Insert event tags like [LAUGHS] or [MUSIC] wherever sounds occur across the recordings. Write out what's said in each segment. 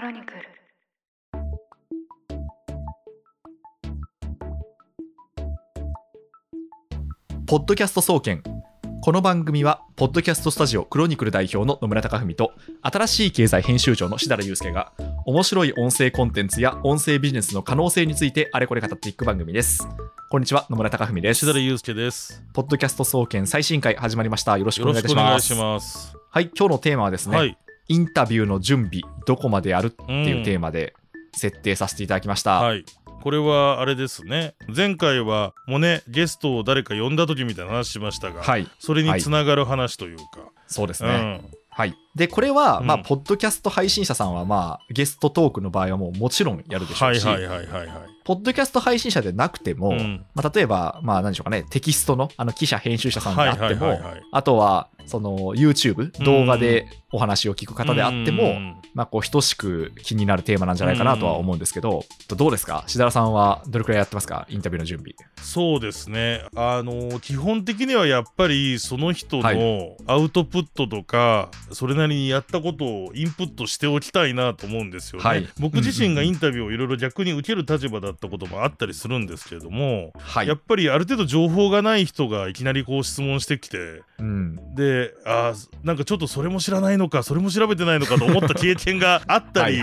クロニクルポッドキャスト総研この番組はポッドキャストスタジオクロニクル代表の野村貴文と新しい経済編集長の志田祐介が面白い音声コンテンツや音声ビジネスの可能性についてあれこれ語っていく番組ですこんにちは野村貴文です吉田祐介です。ポッドキャスト総研最新回始まりましたよろしくよろお願いいしますしたくお願いします。はい今日のテーマはですね、はい。インタビューの準備どこまでやるっていうテーマ。マで設定させていただきました、はい。これはあれですね。前回はもうね、ゲストを誰か呼んだ時みたいな話しましたが、はいそれにつながる話というか。そうですね、うん。はい。で、これは、うんまあ、ポッドキャスト配信者さんは、まあ、ゲストトークの場合はもうもちろんやるでしょし、はいうはいはいはいはい。ポッドキャスト配信者でなくても、うんまあ、例えば、まあ、何でしょうかね、テキストの、あの、記者、編集者さんであってはいもはいはいはい、あとは、その、YouTube、動画でお話を聞く方であっても、うんまあ、こう、等しく気になるテーマなんじゃないかなとは思うんですけど、どうですか？志田さんはどれくらいやってますか？インタビューの準備。そうですね。あの基本的にはやっぱりその人はのアウトプットとか、それなりにやったことをインプットしておきたいなと思うんですよね。はい僕自身がインタビューをいろいろ逆に受ける立場だったこともあったりするんですけれども、はいやっ。ぱりある程度情報がない人がいきなりこう質問してきてうん。であーなんかちょっとそれも知らないのかそれも調べてないのかと思った [LAUGHS] 経験があったり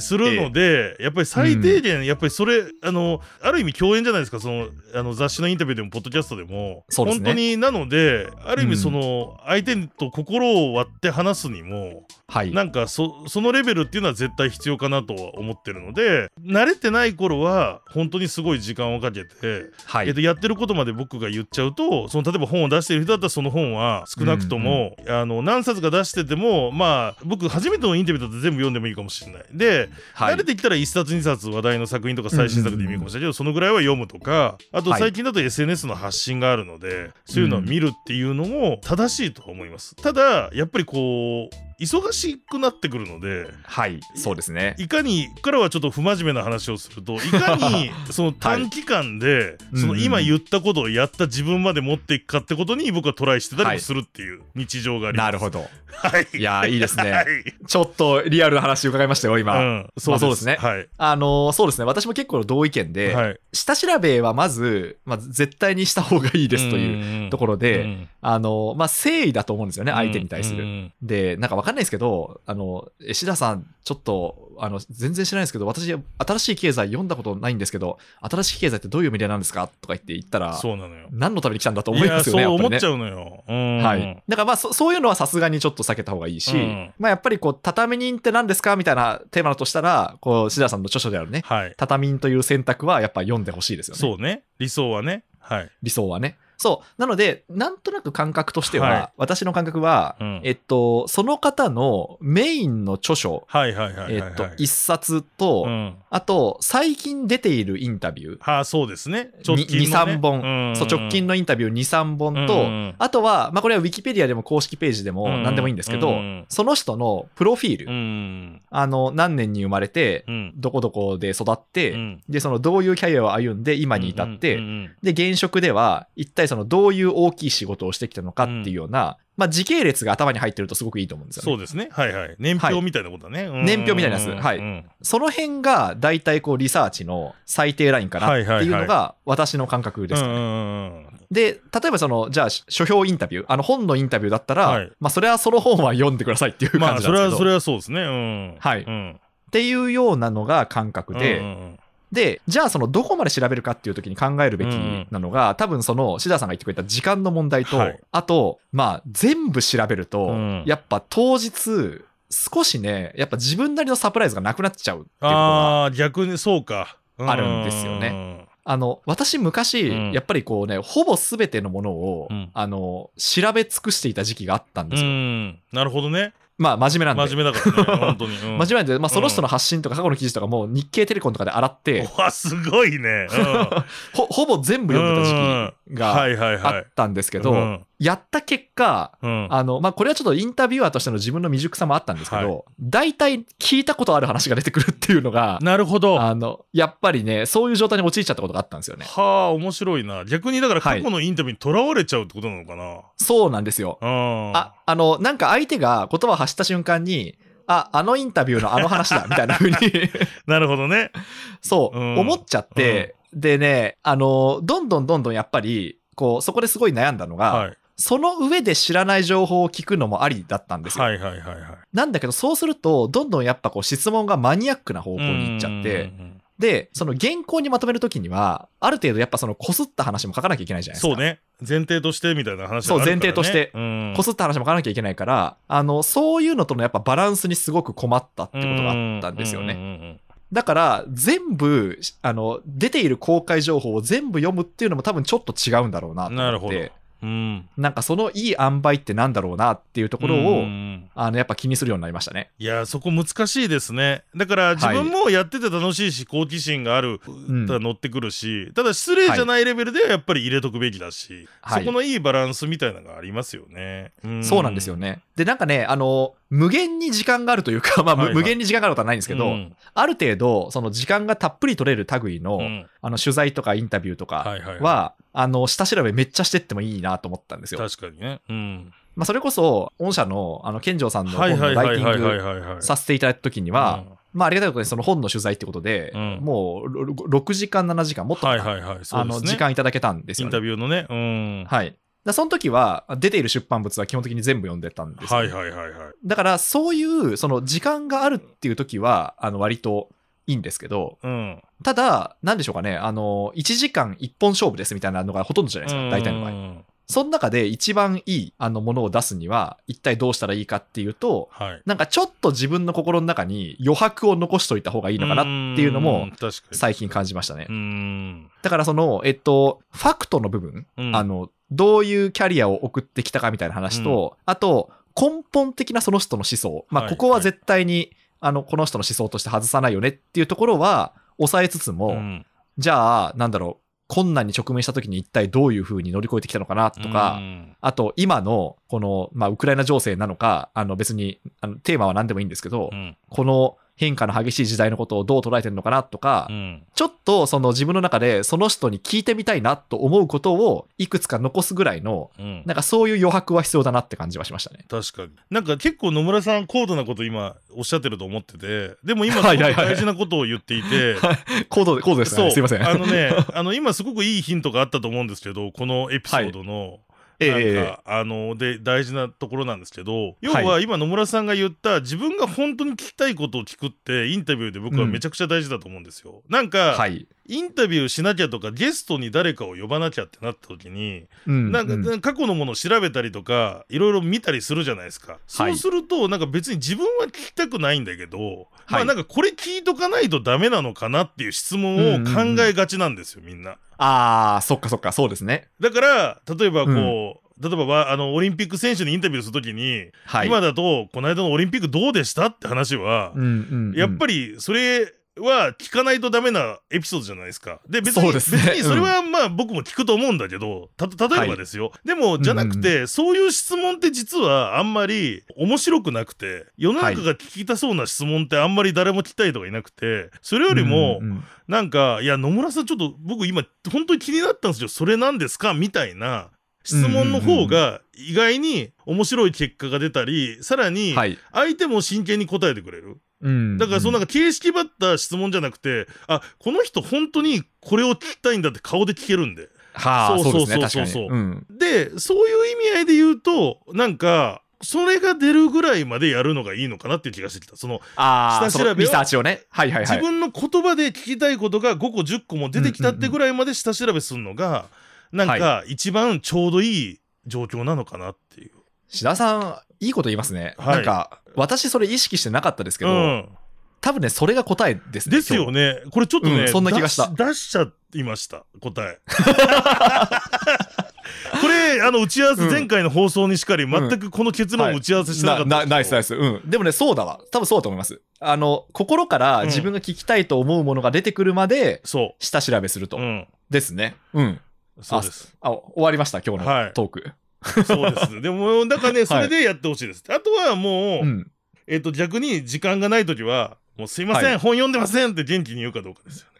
するのでやっぱり最低限やっぱりそれあのある意味共演じゃないですかそのあの雑誌のインタビューでもポッドキャストでも。本当になのである意うん。味その相手と心を割って話すにもはい。なんかそそのレベルっていうのは絶対必要かなとは思ってるので慣れてない頃は本当にすごい時間をかけて、はい。えっと、やってることまで僕が言っちゃうとその例えば本を出してる人だったらその本は少なくとも、あの何冊か出しててもまあ僕初めてのインタビューだと全部読んでもいいかもしれない。で、はい。慣れてきたら1冊2冊話題の作品とか最新作でもいいかもしれない。けど、そのぐらいは読むとかあとはい。最近だと SNS の発信があるので、そういうのを見るっていうのも正しいとは思います。ただやっぱりこう忙しくなってくるのではい。そうですね。いかにここからはちょっと不真面目な話をすると [LAUGHS] いかにその短期間で、その今言ったことをやった自分まで持っていくかってことに僕はトライしてたりもするっていう日常があります。なるほど。はい。いやーいいですねはい。ちょっとリアルな話伺いましたよ、今。うん、そうです,、ねはい。あのーそうですね。私も結構同意見で、はい。下調べはまず、まあ、絶対にした方がいいですといううところで、んあのーまあ、誠意だと思うんですよね、相手に対する。うんで、なんかわかんないですけど、あの、え志田さん、ちょっと、あの、全然知らないですけど、私、新しい経済読んだことないんですけど、新しい経済ってどういうメディアなんですか？とか言って言ったら、そうなのよ。何のために来たんだと思いますよね、いやそう思っちゃうのよ。うんはい。だからまあそ、そういうのはさすがにちょっと避けた方がいいし、うんまあやっぱりこう、畳人って何ですかみたいなテーマだとしたら、こう、志田さんの著書であるね、はい。畳人という選択はやっぱ読んでほしいですよね。そうね。理想はね。はい。理想はね。そう。なので、なんとなく感覚としては、はい私の感覚は、うんえっと、その方のメインの著書、はいはいはいはい、はい。えっと、一冊と、うん。あと、最近出ているインタビュー、はあ、そうですね。に2、3本、うんそう直近のインタビュー2、3本と、うんあとは、まあ、これはウィキペディアでも公式ページでもうん何でもいいんですけど、うんその人のプロフィール、うん。あの、何年に生まれて、うん。どこどこで育って、うんで、そのどういうキャリアを歩んで今に至って、うんうんで、現職では一体そのどういう大きい仕事をしてきたのかっていうような、まあ時系列が頭に入ってるとすごくいいと思うんですよね。そうですね。はいはい。年表みたいなことだね。うん年表みたいなやつはいうんその辺が大体こうリサーチの最低ラインかなっていうのが私の感覚ですかね。うんうんうんで、例えばその、じゃあ書評インタビュー、あの本のインタビューだったら、はいまあそれはその本は読んでくださいっていうまあ、感じなんですけど、それは、それはそうですね。うん。はいうん。っていうようなのが感覚で、うんうんで、じゃあそのどこまで調べるかっていう時に考えるべきなのが、多分その志田さんが言ってくれた時間の問題と、はいあと、まあ全部調べると、うんやっぱ当日、少しね、やっぱ自分なりのサプライズがなくなっちゃうっていうことがああ、逆にそうか。あるんですよねあの、私昔、うんやっぱりこうね、ほぼ全てのものを、うんあの、調べ尽くしていた時期があったんでうん。うすよ。ん。なるほどね。まあ真面目なんで。真面目だからね。[LAUGHS] 本当に。うん真面目なんで、まあその人の発信とか過去の記事とかも日経テレコンとかで洗って、うわ、すごいね。うん [LAUGHS] ほほぼ全部読んでた時期があっ。たんですけど、うんやった結果、うんあの、まあ、これはちょっとインタビュアーとしての自分の未熟さもあったんですけはど、大体聞いたことある話が出てくるっていうのが、なるほど。はあの、やっぱりね、そういう状態に陥っちゃったことがあったんですよね。あ、面白いな。逆にだから過去のインタビューにとらわれちゃうってことなのかな。そうなんですよ。うん。あ、あの、なんか相手が言葉を発した瞬間に、あ、あのインタビューのあの話だ、[LAUGHS] みたいな風になるほどね。そう、うん思っちゃって、でね、あの、どんどんどんどんやっぱり、こう、そこですごい悩んだのが、はい。その上で知らない情報を聞くのもありだったんですよ。はいはいはいはい。なんだけど、そうすると、どんどんやっぱこう質問がマニアックな方向に行っちゃって、で、その原稿にまとめるときには、ある程度やっぱそのこすった話も書かなきゃいけないじゃないですか。そうね。前提としてみたいな話ねそう前提としてうんこすった話も書かなきゃいけないから、あの、そういうのとのやっぱバランスにすごく困ったってことがあったんですよね。だから、全部、あの、出ている公開情報を全部読むっていうのも多分ちょっと違うんだろうなとなるほど。うん。なんかそのいい塩梅ってなんだろうなっていうところうんを、うんあの、やっぱ気にするようになりましたね。いやそこ難しいですねだから自分もやってて楽しいし好奇心がある、んただ乗ってくるし、ただ失礼じゃないレベルではやっぱり入れとくべきだし、はいそこのいいバランスみたいなのがありますよね、そうなんですよね。で、なんかね、あの、無限に時間があるというか、[LAUGHS] まあ、むはいはい。無限に時間があることはないんですけど、うん。ある程度、その時間がたっぷり取れる類の、うん。あの、取材とかインタビューとかはいはいは、あの、下調べめっちゃしてってもいいなと思ったんですよ。確かにね。うん。まあ、それこそ、御社の、あの、健丈さんのライティングさせていただいた時には、まあ、ありがたいことにその本の取材ってことで、うん。もう、ろ6時間、7時間、もっとかな、はいはいはい。そうあの、時間いただけたんですイン。タビューのね。うん。はい。だその時は、出ている出版物は基本的に全部読んでたんですよ、はいはいはいはい。だから、そういう、その時間があるっていう時は、あの、割といいんですけど、うん。ただ、なんでしょうかね、あの、1時間1本勝負ですみたいなのがほとんどじゃないですか、大体の場合。合その中で一番いい、あの、ものを出すには、一体どうしたらいいかっていうと、はい。なんかちょっと自分の心の中に余白を残しといた方がいいのかなっていうのんも、最近感じましたね。う。ん。だからその、えっと、ファクトの部分、うん。あの、どういうキャリアを送ってきたかみたいな話と、あと、根本的なその人の思想。まあ、はい。ここは絶対に、あの、この人の思想として外さないよねっていうところは、抑えつつも、うん。じゃあ、なんだろう、困難に直面した時に一体どういう風に乗り越えてきたのかなとか、うん。あと、今の、この、まあ、ウクライナ情勢なのか、あの、別に、あの、テーマは何でもいいんですけど、うん。この変化の激しい時代のことをどう捉えてるのかなとか、うん。ちょっとその自分の中でその人に聞いてみたいなと思うことをいくつか残すぐらいの、うん。なんかそういう余白は必要だなって感じはしましたね。確かに。なんか結構野村さん高度なこと今おっしゃってると思っててでも今すごくはいはい。はい大事なことを言っていて [LAUGHS] 高度、高度ですそう。ね。すいません。あのね [LAUGHS] あの今すごくいいヒントがあったと思うんですけどこのエピソードの、えなんか、えあので大事なところなんですけど要は今野村さんが言った自分が本当に聞きたいことを聞くってインタビューで僕はめちゃくちゃ大事だと思うんですよ。なんか、はい。インタビューしなきゃとかゲストに誰かを呼ばなきゃってなった時にうんなんか、うん過去のものを調べたりとかいろいろ見たりするじゃないですか、そうするとなんか別に自分は聞きたくないんだけど、まあなんかこれ聞いとかないとダメなのかなっていう質問を考えがちなんですよみんな。ああ、そっかそっか、そうですね。だから例えばこう、例えばわあのオリンピック選手にインタビューするときに、はい。今だとこの間のオリンピックどうでしたって話は、うんうんうんやっぱりそれは聞かないとダメなエピソードじゃないですか。で別にね。別にそれはまあ僕も聞くと思うんだけどた例えばですよ、でもじゃなくて、そういう質問って実はあんまり面白くなくて世の中が聞きたそうな質問ってあんまり誰も聞きたいとかいなくてそれよりもうんうんなんかいや野村さんちょっと僕今本当に気になったんですよ。それなんですか？みたいな質問の方が意外に面白い結果が出たりさらにはい。相手も真剣に答えてくれる。うんだからそのなんか形式ばった質問じゃなくて、あこの人本当にこれを聞きたいんだって顔で聞けるんで。はあ、そそううですね、そうそうそう確かに。うんでそういう意味合いで言うとなんかそれが出るぐらいまでやるのがいいのかなっていう気がしてきた。その下調べをね。はいはいはい。自分の言葉で聞きたいことが5個10個も出てきたってぐらいまで下調べするのが、なんか一番ちょうどいい状況なのかなっていう。志田さん、いいこと言いますね。はいなんか、私それ意識してなかったですけど、うん、多分ね、それが答えですね。ですよね。これちょっとね、うんそんな気がした出しちゃいました、答え。[LAUGHS] これ、あの、打ち合わせ、うん前回の放送にしかり、ん全くこの結論を打ち合わせしてなかったななナイスナイス。ス。うん。でもね、そうだわ。多分そうだと思います。あの、心からうん自分が聞きたいと思うものが出てくるまで、そ下調べすると。う。うん。ですね。うん。そうです。あ、終わりました、今日はいのトーク。そうです。でも、だからね、それでやってほしいです。あとはもう、うん。えっと、逆に時間がないときは、もうすいません、はい本読んでませんって元気に言うかどうかですよね。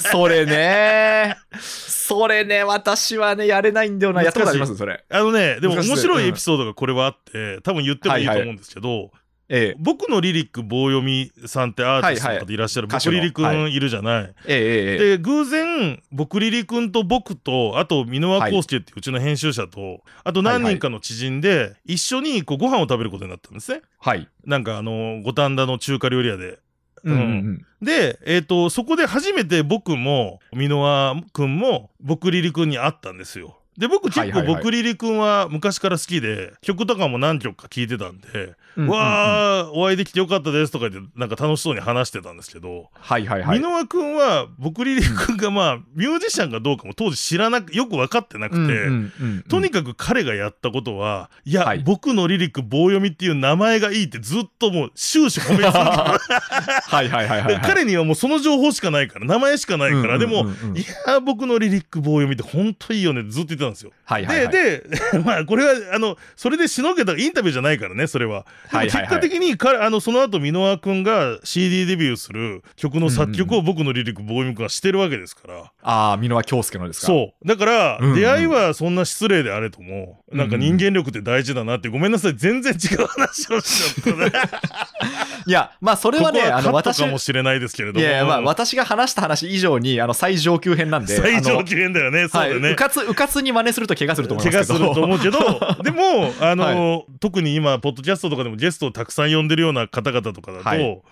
[LAUGHS] それね。それね、私はね、やれないんだよな。やったことあります？それ。あのね、でも面白いエピソードがこれはあって、多分言ってもいいと思うんですけど、ええ。僕のリリック棒読みさんってアーティストの方いらっしゃる、はいはい。僕リリく歌手のんいるじゃない、えええええで偶然僕リリくんと僕とあと箕輪康介っていううちの編集者と、あと何人かの知人で一緒にこうご飯を食べることになったんですね。はい。なんかあの五反田の中華料理屋で。うんうんうん。で、えー、とそこで初めて僕も箕輪くんも僕リリくんに会ったんですよで僕結構僕リリくんは昔から好きで曲とかも何曲か聴いてたんでうんうんうん。わあお会いできてよかったですとか言ってなんか楽しそうに話してたんですけどはいはいはい。箕輪くんは僕リリくんがまあミュージシャンかどうかも当時知らなくよく分かってなくて、うんうんうんうん。とにかく彼がやったことは、いや、はい。僕のリリック棒読みっていう名前がいいってずっともう終始褒め続けて [LAUGHS] はいはいはいはいはい。彼にはもうその情報しかないから名前しかないから、でも、うんうんうんうん。いや僕のリリック棒読みって本当いいよねってずっと言ってたんですよ。はいはいはい。でで [LAUGHS] まあこれはあのそれでしのげたインタビューじゃないからねそれは。でもはいはいはい結果的に彼あのその後箕輪君が CD デビューする曲の作曲を僕のリリック棒読み君はしてるわけですから。ああ、箕輪京介のですか？そうだから、うんうん出会いはそんな失礼であれとも、なんか人間力って大事だなってごめんなさい全然違う話をしちゃったね。[LAUGHS] いや、まあそれはね、あの私、かもしれないですけれども。いやまあ私が話した話以上に、あの最上級編なんで、[LAUGHS] 最上級編だよね。そうはい、だよね。うかつ、うかつに真似すると怪我すると思い怪ますけど。我すると思うけど [LAUGHS] でもあの、特に今ポッドキャストとかでもゲストをたくさん呼んでるような方々とかだと、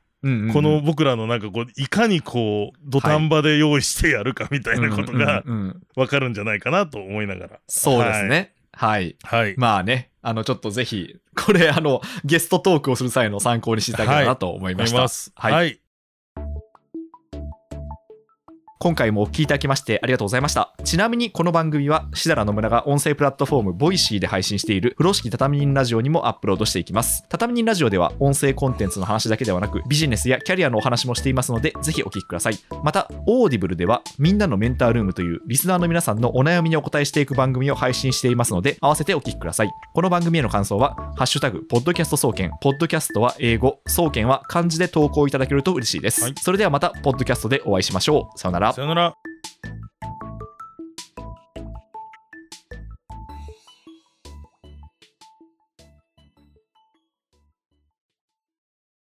この僕らのなんかこういかにこう土壇場で用意してやるかみたいなことがうんうんうんうんわかるんじゃないかなと思いながら。そうですね。はい。はい。まあね、あの、ちょっとぜひ、これ、あの、ゲストトークをする際の参考にしていただけたらなと思いました。思い。はいはい。今回もお聞きいただきましてありがとうございました。ちなみにこの番組は、しだら野村が音声プラットフォーム、ボイシーで配信している、風呂敷畳人ラジオにもアップロードしていきます。畳人ラジオでは、音声コンテンツの話だけではなく、ビジネスやキャリアのお話もしていますので、ぜひお聞きください。また、オーディブルでは、みんなのメンタールームという、リスナーの皆さんのお悩みにお答えしていく番組を配信していますので、合わせてお聞きください。この番組への感想は、ハッシュタグ、ポッドキャスト総研、ポッドキャストは英語、総研は漢字で投稿いただけると嬉しいです。はいそれではまた、ポッドキャストでお会いしましょう。さようなら。さようなら。さようなら。